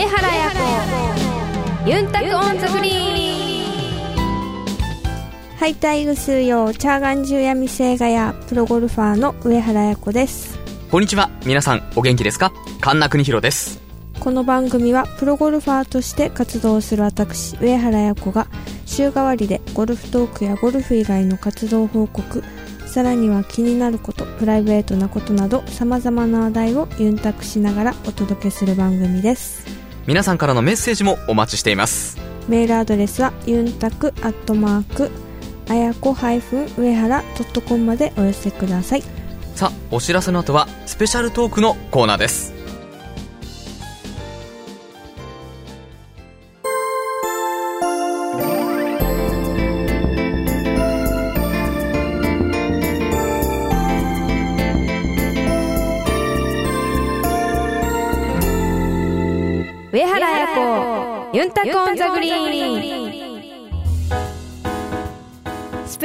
上原彩子ユンタクオンザグリーンはいたい、ぐすーよー、ちゃーがんじゅーやみせーがやー、プロゴルファーの上原彩子です。こんにちは。皆さん、お元気ですか？神田国弘です。この番組はプロゴルファーとして活動する私、上原彩子が週替わりでゴルフトークやゴルフ以外の活動報告、さらには気になること、プライベートなことなど様々な話題をユンタクしながらお届けする番組です。皆さんからのメッセージもお待ちしています。メールアドレスはユンタクアットマークあやこ上原 .com までお寄せください。さあ、お知らせの後は、スペシャルトークのコーナーです。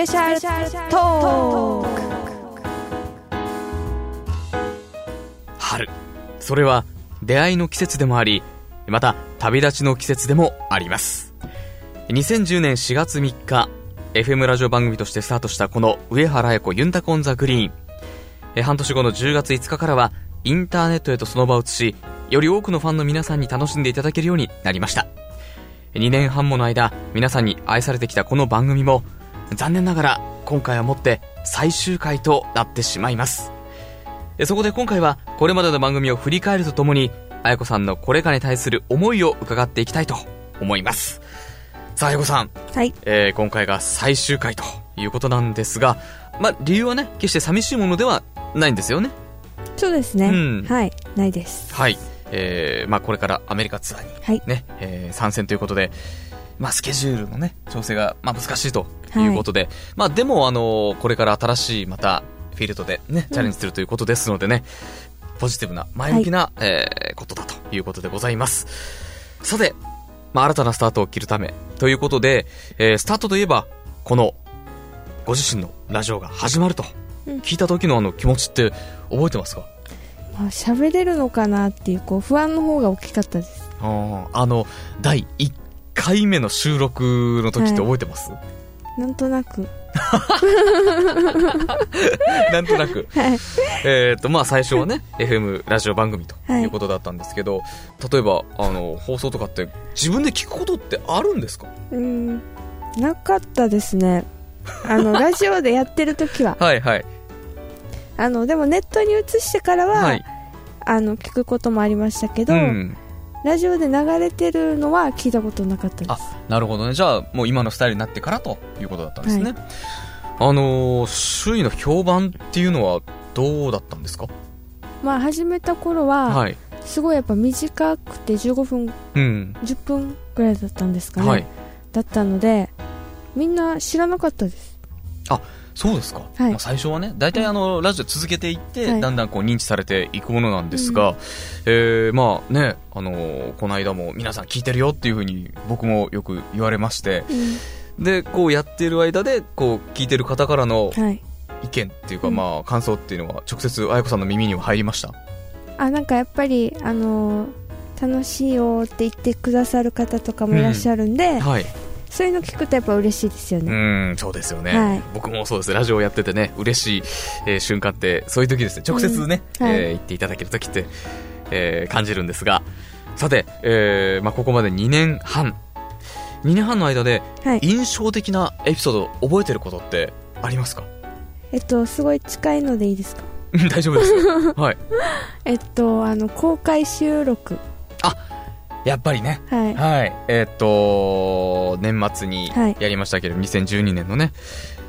ペシャルトーク春。それは、出会いの季節でもあり、また、旅立ちの季節でもあります。2010年4月3日、FM ラジオ番組としてスタートしたこの上原彩子ユンタコンザグリーン。え半年後の10月5日からは、インターネットへとその場を移し、より多くのファンの皆さんに楽しんでいただけるようになりました。2年半もの間、皆さんに愛されてきたこの番組も、残念ながら、今回はもって最終回となってしまいます。えそこで今回は、これまでの番組を振り返るとともに、あやこさんのこれからに対する思いを伺っていきたいと思います。さあ、あやこさん、はい。えー今回が最終回ということなんですが、まあ、理由はね、決して寂しいものではないんですよね。そうですね。うんはい。ないです。はい。えーまあ、これからアメリカツアーにはい。ね、えー参戦ということで、まあ、スケジュールのね、調整が、まあ、難しいとい。うことで、まあ、でも、あのこれから新しい、また、フィールドでね、チャレンジするということですのでね、ポジティブな、前向きな、えーことだということでございます。さて、まあ、新たなスタートを切るため、ということで、えースタートといえば、この、ご自身のラジオが始まると、うん。聞いた時のあの気持ちって覚えてますか？まあ、喋れるのかなっていう、こう、不安の方が大きかったです。あの、第1回目の収録の時って覚えてます、なんとなく。なんとなく。はい。えっと、まあ最初はね、FM ラジオ番組とはいいうことだったんですけど、例えば、あの、放送とかって自分で聞くことってあるんですか？うん。なかったですね。あの、ラジオでやってる時は。はいはい。あの、でもネットに移してからは、はい。あの、聞くこともありましたけど、うん。ラジオで流れてるのは聞いたことなかったです。あ、なるほどね。じゃあ、もう今のスタイルになってからということだったんですね。あのー周囲の評判っていうのはどうだったんですか？まあ、始めた頃は、はい。すごいやっぱ短くて15分、うん。10分ぐらいだったんですかね。はい。だったので、みんな知らなかったです。そうですか。はいまあ、最初はね、大体あの、ラジオ続けていって、はいだんだんこう認知されていくものなんですが、えーまあね、あのーこの間も皆さん聞いてるよっていうふうに僕もよく言われまして、で、こうやってる間で、こう聞いてる方からのはい。意見っていうか、うんまあ感想っていうのは直接あやこさんの耳には入りました？あ、なんかやっぱり、あのー楽しいよって言ってくださる方とかもいらっしゃるんで、はい。そういうの聞くとやっぱ嬉しいですようね。ん、そうですよね、はい僕もそうです。ラジオやっててね、嬉しい、えー瞬間って、そういう時ですね。直接ね、うんはいえー言っていただける時って、えー感じるんですが、さて、えーまあ、ここまで2年半。2年半の間で、はい。印象的なエピソード覚えてることってありますか？えっと、すごい近いのでいいですか？うん大丈夫ですよ。はい。えっと、あの、公開収録。やっぱりね。はい。はい。えーっと、年末にはいやりましたけど、2012年のね、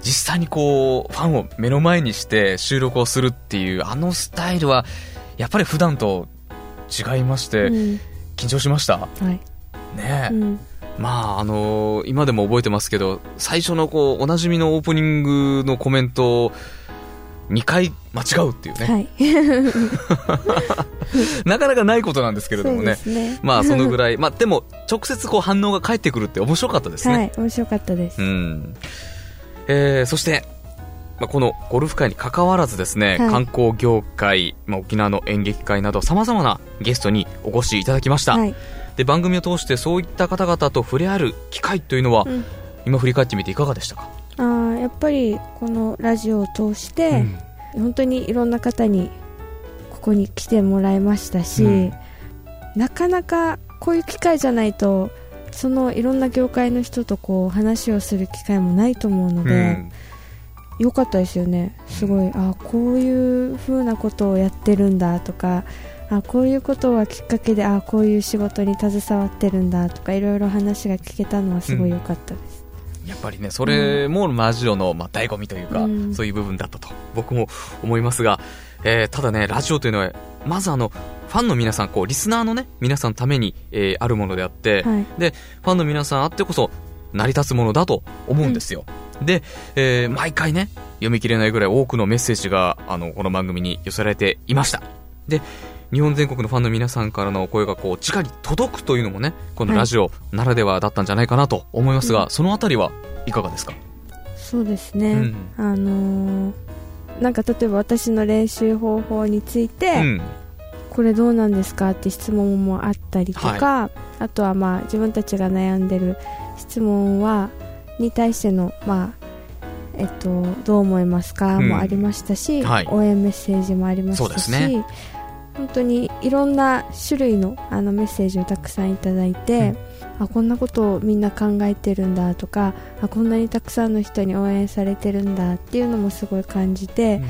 実際にこう、ファンを目の前にして収録をするっていう、あのスタイルは、やっぱり普段と違いまして、うん。緊張しました。はい。ねえ。うん。まあ、あのー今でも覚えてますけど、最初のこう、おなじみのオープニングのコメントを、2回間違うっていうね、はい。なかなかないことなんですけれどもね。すね。まあ、そのぐらい、まあ、でも、直接こう反応が返ってくるって面白かったですね。はい。面白かったですう。ん。えー、そして、まあ、このゴルフ界に関わらずですね、はい観光業界、まあ、沖縄の演劇界など様々なゲストにお越しいただきました。はい。で番組を通してそういった方々と触れ合える機会というのは、うん今振り返ってみていかがでしたか、やっぱりこのラジオを通して、本当にいろんな方にここに来てもらいましたし、うん。なかなかこういう機会じゃないとそのいろんな業界の人とこう話をする機会もないと思うのうで、ん。よかったですよね。すごいあこういう風なことをやってるんだとかあこういうことがきっかけであこういう仕事に携わってるんだとかいろいろ話が聞けたのはすごい良かったです、やっぱりねそれもラジオの、まあ、醍醐味というか、うん。そういう部分だったと僕も思いますが、えーただねラジオというのはまずあのファンの皆さんこうリスナーのね皆さんのために、えーあるものであって、はい。でファンの皆さんあってこそ成り立つものだと思うんですよ、で、えー毎回ね読み切れないぐらい多くのメッセージがあのこの番組に寄せられていました。で日本全国のファンの皆さんからの声がこう直に届くというのもねこのラジオならではだったんじゃないかなと思いますが、うん。そのあたりはいかがですか？そうですね、うん。あのーなんか例えば私の練習方法について、うん。これどうなんですかって質問もあったりとか、あとはまあ自分たちが悩んでる質問はに対してのまあえっと、どう思いますかうんもありましたし、はい。応援メッセージもありましたし、ね本当にいろんな種類のあのメッセージをたくさんいただいて、あこんなことをみんな考えてるんだとかあこんなにたくさんの人に応援されてるんだっていうのもすごい感じて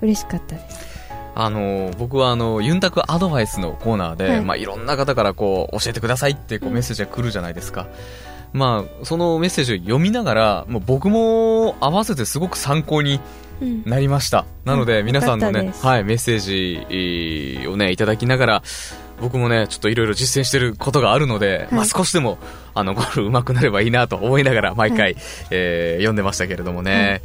嬉しかったです。あの僕はあのユンタクアドバイスのコーナーで、はい。いまあ、いろんな方からこう教えてくださいってこううん。メッセージが来るじゃないですか、まあ、そのメッセージを読みながらもう僕も合わせてすごく参考にうんなりました。なのでうん。皆さんのねはい、メッセージえーをねいただきながら僕もねちょっといろいろ実践してることがあるので、まあ、少しでもあのゴルフ上手くなればいいなと思いながら毎回、はいえー読んでましたけれどもね、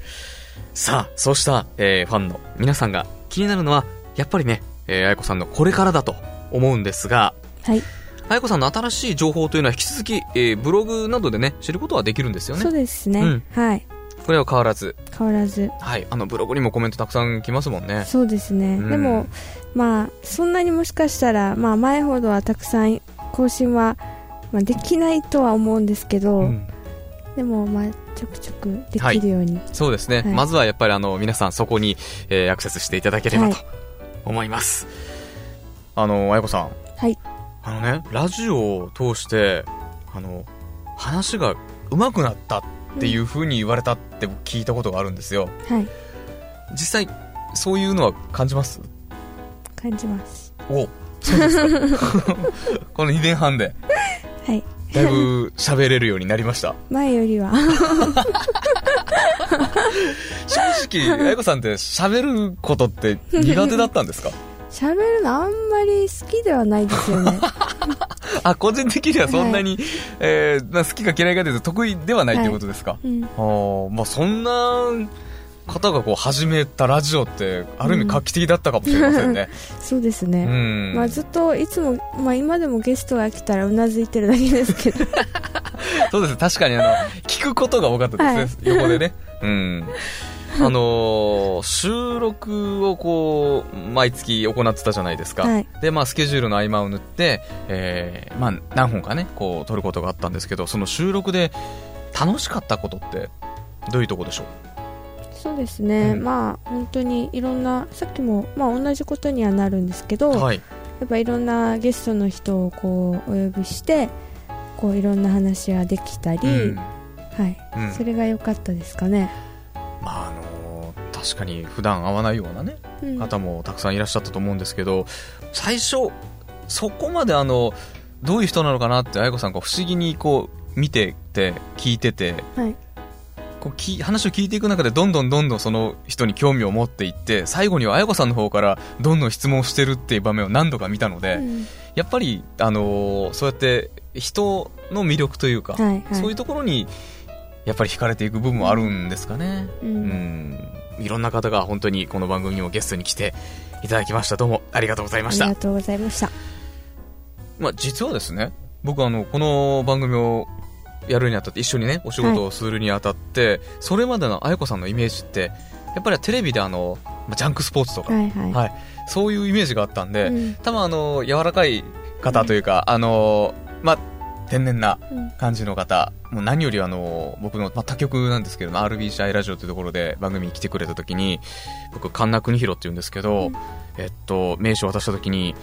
さあそうした、えーファンの皆さんが気になるのはやっぱりね、えー、愛子さんのこれからだと思うんですがはい、愛子さんの新しい情報というのは引き続き、えーブログなどでね知ることはできるんですよそうねですね、うん。はいこれは変わらず。変わらず。はい。あのブログにもコメントたくさん来ますもんね。そうですね、うん。でもまあそんなにもしかしたら、まあ、前ほどはたくさん更新は、まあ、できないとは思うんですけど、うん。でもまあちょくちょくできるように、そうですね、はい。まずはやっぱりあの皆さんそこに、えーアクセスしていただければはい。と思います、あの愛子さん。はい。あのねラジオを通してあの話が上手くなったっていう風に言われたって僕聞いたことがあるんですよ。はい。実際そういうのは感じます？感じます。おそうですか。この2年半で。はい。だいぶ喋れるようになりました。前よりは。正直愛子さんって喋ることって苦手だったんですか？喋るのあんまり好きではないですよねあ個人的にはそんなに、えーまあ好きか嫌いかで得意ではないということですか、うん。あーまあそんな方がこう始めたラジオってある意味画期的だったかもしれませんね。そうですうね、ん、まあ、ずっといつも、まあ、今でもゲストが来たらうなずいてるだけですけど。そうです。確かにあの聞くことが多かったですね、横でね。うん あのー収録をこう毎月行ってたじゃないですか、はい。でまあスケジュールの合間を縫って、えーまあ、何本かねこう撮ることがあったんですけどその収録で楽しかったことってどういうとこでしょう？そうですね、うん。まあ本当にいろんなさっきも、まあ、同じことにはなるんですけど、はい。やっぱいろんなゲストの人をこうお呼びしてこういろんな話ができたり、うん。はい、うん。それが良かったですかね、まああの確かに普段会わないようなねうん。方もたくさんいらっしゃったと思うんですけど最初そこまであのどういう人なのかなって愛子さんが不思議にこう見てて聞いててはい。こうき話を聞いていく中でどんどんどんどんその人に興味を持っていって最後には愛子さんの方からどんどん質問してるっていう場面を何度か見たので、うん。やっぱり、あのーそうやって人の魅力というか、はいはい。そういうところにやっぱり惹かれていく部分もあるんですかね。ううんんいろんな方が本当にこの番組にもゲストに来ていただきました。どうもありがとうございました。ありがとうございました。まあ、実はですね僕あのこの番組をやるにあたって一緒にねお仕事をするにあたって、それまでの愛子さんのイメージってやっぱりテレビであのまあジャンクスポーツとか、はいはい、はい。そういうイメージがあったんで、うん。多分あの柔らかい方というか、あのまあ、天然なうん。感じの方、もう何よりあの、僕の、まあ、他局なんですけども、RBCI ラジオというところで番組に来てくれた時に、僕、神名国広って言うんですけど、うん。えっと、名刺を渡した時に、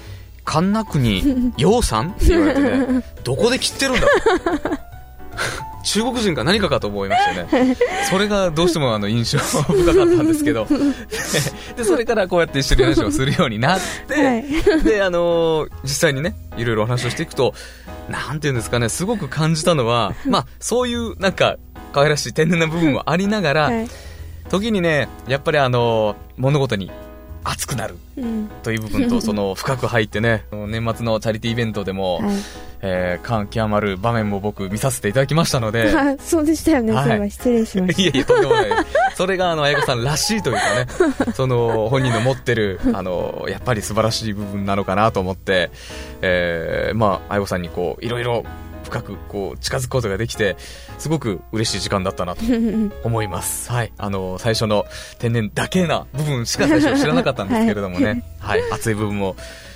神名国洋さん？って言われてね、どこで切ってるんだ？中国人か何かかと思いましたね。それがどうしてもあの印象深かったんですけど、で、それからこうやって一緒に話をするようになって、はい。で、あのー実際にね、いろいろお話をしていくと、なんていうんですかね、すごく感じたのは、まあ、そういう、なんか、可愛らしい天然な部分はありながら、はい。時にね、やっぱりあのー物事に熱くなるうん。という部分と、その、深く入ってね、年末のチャリティーイベントでも、はい。えー、感極まる場面も僕見させていただきましたので、あそうでしたよね、はい。そういえば失礼しまし いやいや、とんでもない。それが、あの、彩子さんらしいというかね、その、本人の持ってる、あの、やっぱり素晴らしい部分なのかなと思って、えー、まあ、彩子さんにこう、いろいろ深く、こう、近づくことができて、すごく嬉しい時間だったなと 思います。はい。あの、最初の天然だけな部分しか最初知らなかったんですけれどもね、はい、熱い部分も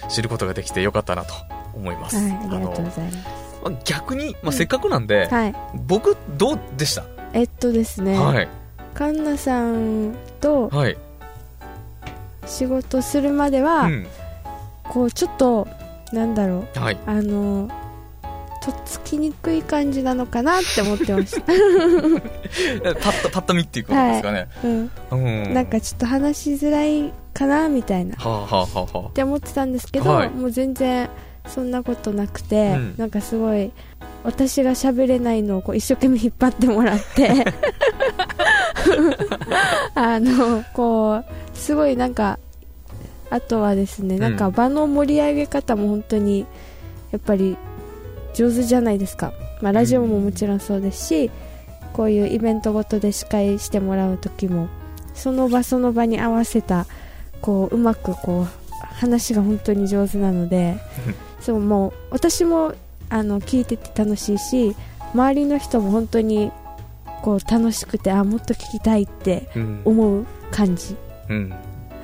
知ることができてよかったなと思います。はい、ありがとうごのざいます。まあ逆に、まあ、せっかくなんで、はい。僕、どうでした、えっとですね、はい。カンナさんとはい。仕事するまでは、うん。こう、ちょっと、なんだろう、はい。あの、とっつきにくい感じなのかなって思ってました。パッと、パッと見っていうことですかね。うん。うん。なんかちょっと話しづらいかなみたいな。っはあ、はあはあはあ、て思ってたんですけど、はいもう全然そんなことなくて、うんなんかすごい、私が喋れないのをこう一生懸命引っ張ってもらって、あの、こう、すごいなんか、あとはですね、なんか場の盛り上げ方も本当に、やっぱり上手じゃないですか。まあ、ラジオももちろんそうですし、こういうイベントごとで司会してもらう時も、その場その場に合わせた、こう、うまくこう、話が本当に上手なので、そう、もう、私も、あの、聞いてて楽しいし、周りの人も本当に、こう、楽しくて、あ、もっと聞きたいってうん。思う感じ。うん。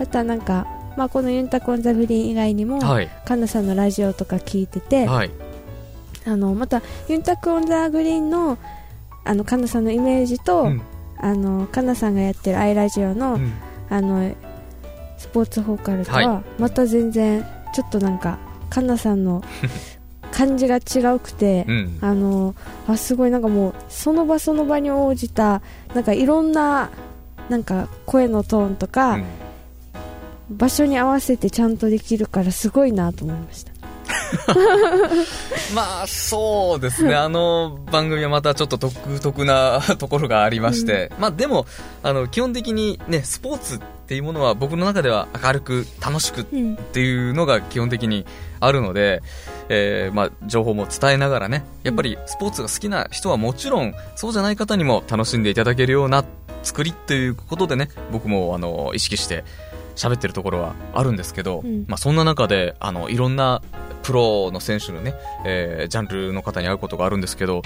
あとはなんか、まあ、このユンタク on the Green 以外にも、はい。カンナさんのラジオとか聞いてて、はい。あの、また、ユンタク on the Green の、あの、カンナさんのイメージと、うん。あの、カンナさんがやってるアイラジオの、うんあの、スポーツフォーカルとは、はまた全然、ちょっとなんか、カンナさんの 感じが違うくて、うん。あの、あ、すごいなんかもう、その場その場に応じた、なんかいろんな、なんか声のトーンとか、うん場所に合わせてちゃんとできるからすごいなと思いました。まあ、そうですね。あの番組はまたちょっと独特な ところがありまして。まあでも、あの、基本的にね、スポーツっていうものは僕の中では明るく楽しくっうん。ていうのが基本的にあるので、えーまあ、情報も伝えながらね、やっぱりスポーツが好きな人はもちろん、そうじゃない方にも楽しんでいただけるような作りっていうことでね、僕もあの、意識して喋ってるところはあるんですけど、うんまあ、そんな中で、あの、いろんなプロの選手のね、えージャンルの方に会うことがあるんですけど、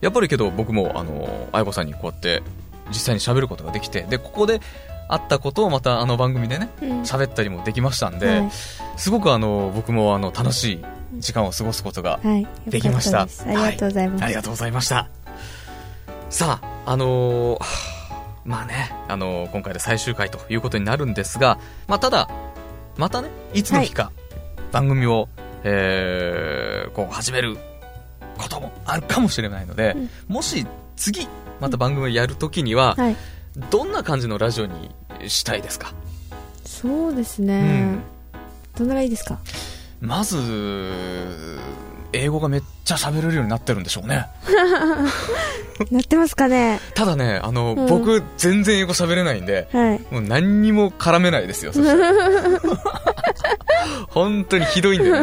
やっぱりけど僕も、あの、愛子さんにこうやって実際に喋ることができて、で、ここで会ったことをまたあの番組でね、うん喋ったりもできましたんで、はいすごくあの僕もあの楽しい時間を過ごすことがはい。できました。よかったですありがとうございます。ありがとうございました。さあ、あのーはあまあね、あのー今回で最終回ということになるんですが、まあただ、またね、いつの日か、番組を、えーこう始めることもあるかもしれないので、うん。もし次、また番組をやるときには、はい。どんな感じのラジオにしたいですか？そうですね。うん。どんながいいですか？まず、英語がめっちゃ喋れるようになってるんでしょうね。なってますかね？ただね、あの、うん僕、全然英語喋れないんで、はい。もう何にも絡めないですよ、そしたら 本当にひどいんでね。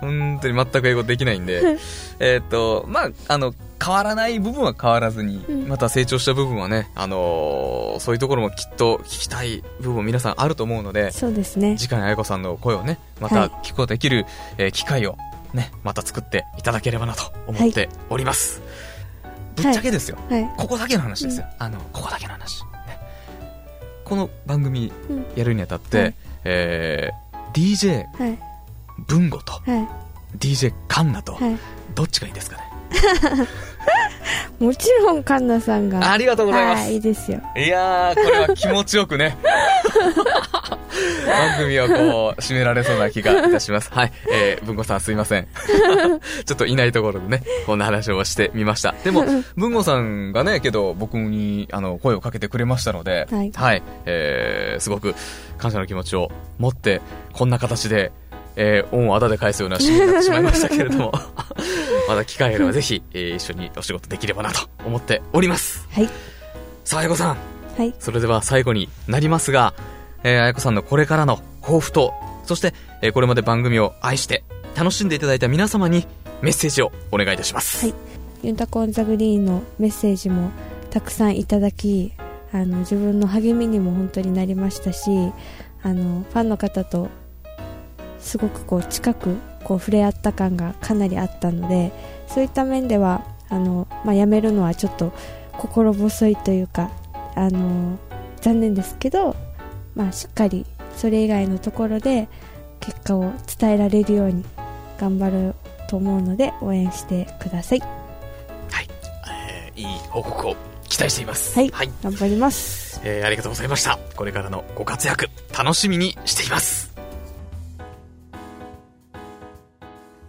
本当に全く英語できないんで。えっと、まあ、あの、変わらない部分は変わらずに、うんまた成長した部分はね、あのーそういうところもきっと聞きたい部分皆さんあると思うので、そうですね。次回のあやこさんの声をね、まはいた聞くことができる、えー機会をね、また作っていただければなと思っております。ぶっちゃけですよ。はい。ここだけの話ですよ。あの、ここだけの話。ね、この番組うんやるにあたって、はいえー DJ はい。文吾とはい。DJ カンナと、はい。どっちがいいですかね？もちろんカンナさんがありがとうございます、はいいいですよいやー、これは気持ちよくね。番組をこう、締められそうな気がいたします。はい。えー、文吾さんすいません。ちょっといないところでね、こんな話をしてみました。でも、文吾さんがね、けど僕に、あの、声をかけてくれましたので、はいえー、すごく感謝の気持ちを持って、こんな形で、えー、恩をあだで返すようなシーンになってしまいましたけれども、また機会があればぜひ、えー、一緒にお仕事できればなと思っております。はいさあ、あやこさん。はいそれでは最後になりますが、えー、あやこさんのこれからの抱負と、そして、えーこれまで番組を愛して、楽しんでいただいた皆様にメッセージをお願いいたします。はいユンタコンザグリーンのメッセージもたくさんいただきあの自分の励みにも本当になりましたしあのファンの方とすごくこう近くこう触れ合った感がかなりあったのでそういった面ではあの、まあ、辞めるのはちょっと心細いというかあの残念ですけど、まあ、しっかりそれ以外のところで結果を伝えられるように頑張ると思うので応援してくださいはい。えーいい報告を期待しています。はいはい。頑張りますえーありがとうございました。これからのご活躍、楽しみにしています。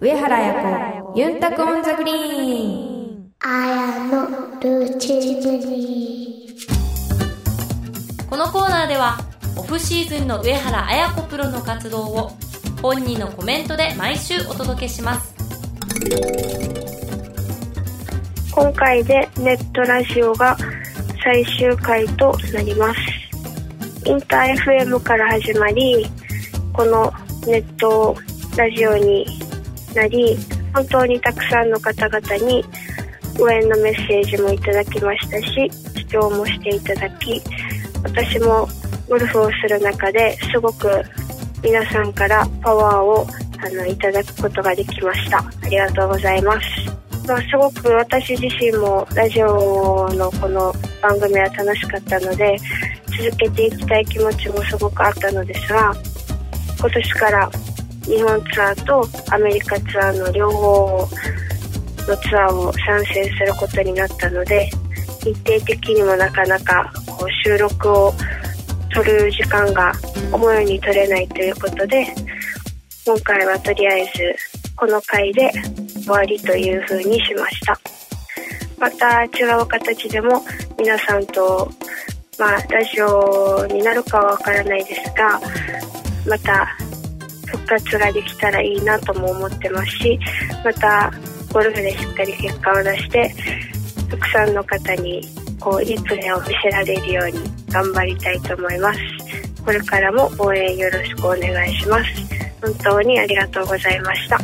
上原彩子ユンタクオンザグリーン。綾のルーチームにこのコーナーではオフシーズンの上原綾子プロの活動を本人のコメントで毎週お届けします。今回でネットラジオが最終回となります。インター FM から始まりこのネットラジオになり本当にたくさんの方々に応援のメッセージもいただきましたし視聴もしていただき私もゴルフをする中ですごく皆さんからパワーをあのいただくことができました。ありがとうございます。まあ、すごく私自身もラジオのこの番組は楽しかったので続けていきたい気持ちもすごくあったのですが今年から日本ツアーとアメリカツアーの両方のツアーを参戦することになったので日程的にもなかなかこう収録を取る時間が思うように取れないということで今回はとりあえずこの回で終わりという風にしました。また違う形でも皆さんとまあラジオになるかはわからないですがまた活ができたらいいなとも思ってますしまたゴルフでしっかり結果を出してたくさんの方にこういいプレーを見せられるように頑張りたいと思います。これからも応援よろしくお願いします。本当にありがとうございました。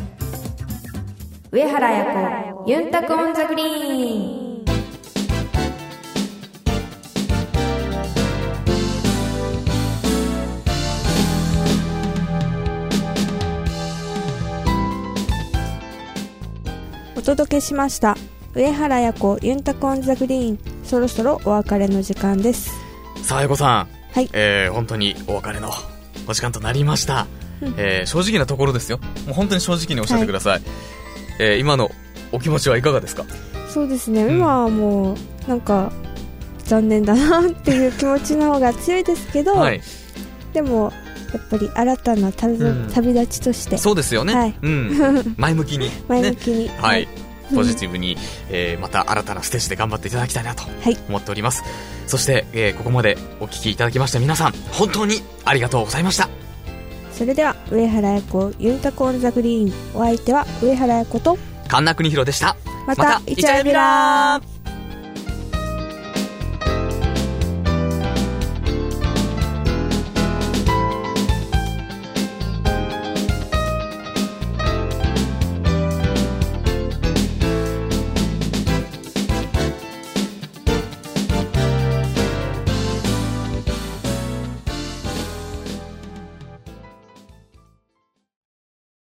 上原彩子ユンタクオンザグリーン。お届けしました上原彩子ユンタコンザグリーンそろそろお別れの時間ですさあ、やこさん。はいえー、本当にお別れのお時間となりました。えー、正直なところですよ。もう本当に正直におっしゃってください。えー、今のお気持ちはいかがですか？そうですね、うん今はもうなんか残念だなっていう気持ちの方が強いですけど、はい。でもやっぱり新たな旅,、うん旅立ちとしてそうですよね。はいうん。前向きに、ね。前向きに、はい。ポジティブに、えーまた新たなステージで頑張っていただきたいなとはい思っております。そして、えーここまでお聞きいただきました皆さん、本当にありがとうございました。それでは上原彩子ユンタコンザグリーンお相手は上原彩子と神田邦弘でした。またイチャヤビラー